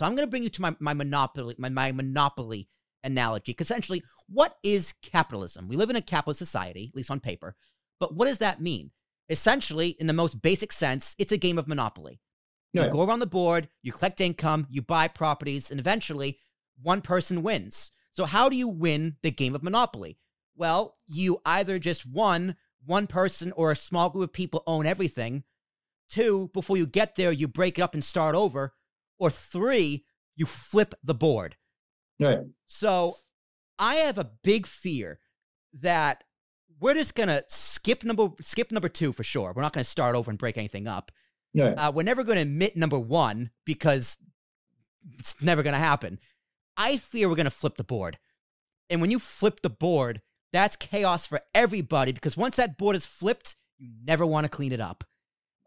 So I'm going to bring you to my, my monopoly, my, my monopoly analogy. Essentially, what is capitalism? We live in a capitalist society, at least on paper. But what does that mean? Essentially, in the most basic sense, it's a game of monopoly. Oh, you go around the board, you collect income, you buy properties, and eventually one person wins. So, how do you win the game of Monopoly? Well, you either just one, one person or a small group of people own everything. Two, before you get there, you break it up and start over. Or three, you flip the board. Right. So, I have a big fear that we're just gonna skip number skip number two for sure. We're not gonna start over and break anything up. Right. Uh, we're never gonna admit number one because it's never gonna happen. I fear we're gonna flip the board, and when you flip the board, that's chaos for everybody because once that board is flipped, you never want to clean it up.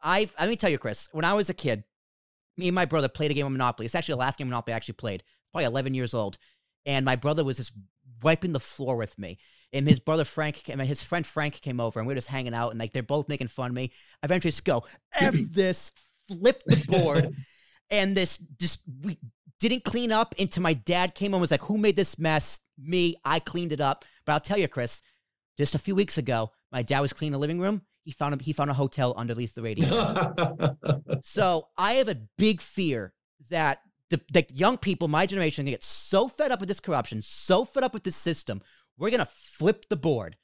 I let me tell you, Chris. When I was a kid, me and my brother played a game of Monopoly. It's actually the last game of Monopoly I actually played. Probably 11 years old, and my brother was just wiping the floor with me and his brother Frank came, his friend Frank came over, and we are just hanging out, and like they're both making fun of me. I eventually just go, F this, flip the board, and this just we didn't clean up until my dad came and was like, "Who made this mess? Me. I cleaned it up." But I'll tell you, Chris, just a few weeks ago, my dad was cleaning the living room. He found a, he found a hotel underneath the radio. so I have a big fear that the, the young people, my generation, are gonna get so fed up with this corruption, so fed up with this system, we're going to flip the board.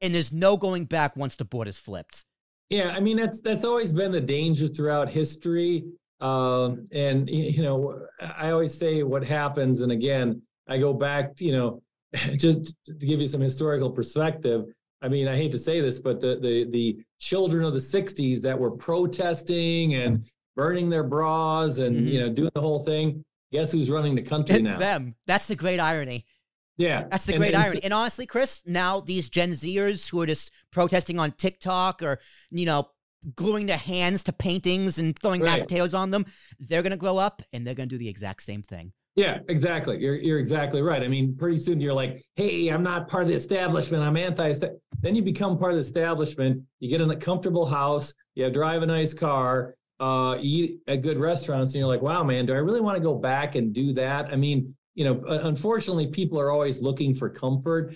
And there's no going back once the board is flipped. Yeah, I mean that's that's always been the danger throughout history. Um, and you know, I always say what happens, and again, I go back, you know, just to give you some historical perspective. I mean, I hate to say this, but the the the children of the '60s that were protesting and burning their bras and mm-hmm. you know doing the whole thing. Guess who's running the country and now? Them. That's the great irony. Yeah. That's the great and, irony. And honestly, Chris, now these Gen Zers who are just protesting on TikTok or, you know, gluing their hands to paintings and throwing right. mashed potatoes on them, they're going to grow up and they're going to do the exact same thing. Yeah, exactly. You're you're exactly right. I mean, pretty soon you're like, "Hey, I'm not part of the establishment. I'm anti." Then you become part of the establishment. You get in a comfortable house. You drive a nice car. Uh, eat at good restaurants, and you're like, "Wow, man, do I really want to go back and do that?" I mean, you know, unfortunately, people are always looking for comfort.